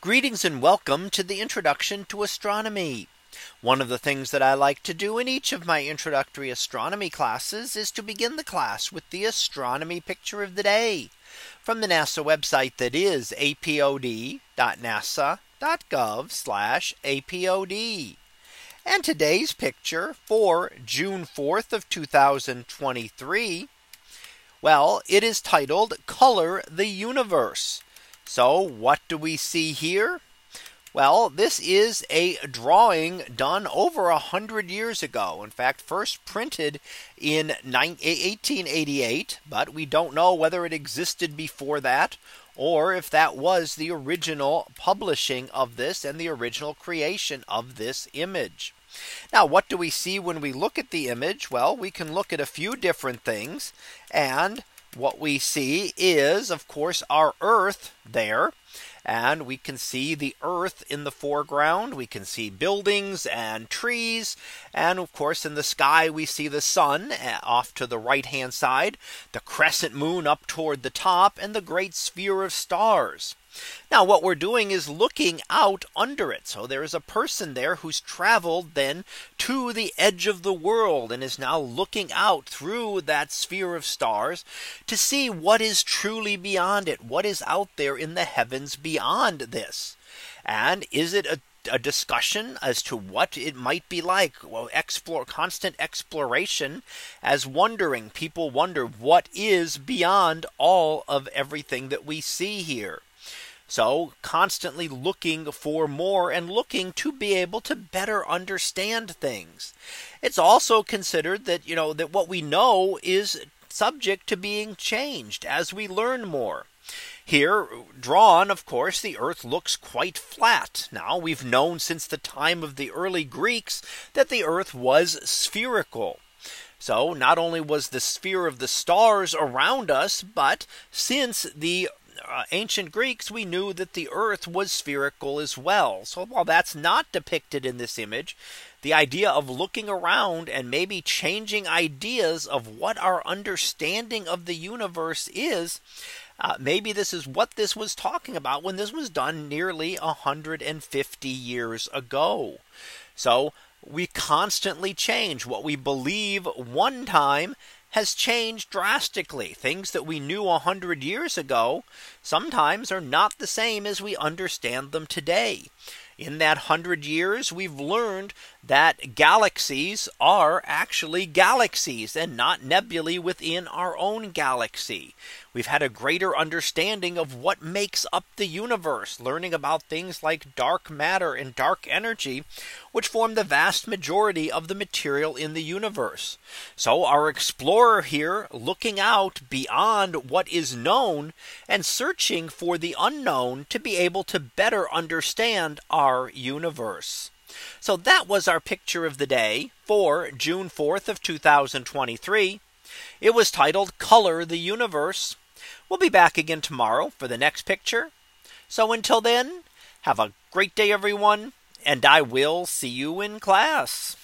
Greetings and welcome to the introduction to astronomy. One of the things that I like to do in each of my introductory astronomy classes is to begin the class with the astronomy picture of the day from the NASA website that is apod.nasa.gov apod. And today's picture for June 4th of 2023. Well, it is titled Color the Universe. So what do we see here? Well, this is a drawing done over a hundred years ago. In fact, first printed in 1888, but we don't know whether it existed before that or if that was the original publishing of this and the original creation of this image. Now, what do we see when we look at the image? Well, we can look at a few different things and what we see is, of course, our Earth there. And we can see the earth in the foreground. We can see buildings and trees. And of course, in the sky, we see the sun eh, off to the right hand side, the crescent moon up toward the top and the great sphere of stars. Now what we're doing is looking out under it. So there is a person there who's traveled then to the edge of the world and is now looking out through that sphere of stars to see what is truly beyond it. What is out there in the heavens beyond this? And is it a a discussion as to what it might be like well explore constant exploration as wondering people wonder what is beyond all of everything that we see here so constantly looking for more and looking to be able to better understand things. It's also considered that, you know, that what we know is subject to being changed as we learn more. Here drawn, of course, the earth looks quite flat. Now we've known since the time of the early Greeks that the earth was spherical. So not only was the sphere of the stars around us, but since the uh, ancient Greeks, we knew that the earth was spherical as well. So while that's not depicted in this image, the idea of looking around and maybe changing ideas of what our understanding of the universe is. Uh, maybe this is what this was talking about when this was done nearly 150 years ago. So we constantly change what we believe one time has changed drastically. Things that we knew a hundred years ago sometimes are not the same as we understand them today. In that hundred years, we've learned that galaxies are actually galaxies and not nebulae within our own galaxy. We've had a greater understanding of what makes up the universe, learning about things like dark matter and dark energy, which form the vast majority of the material in the universe. So our explorer here looking out beyond what is known and searching for the unknown to be able to better understand our universe. So that was our picture of the day for June 4th of 2023. It was titled Color the Universe. We'll be back again tomorrow for the next picture. So until then, have a great day, everyone, and I will see you in class.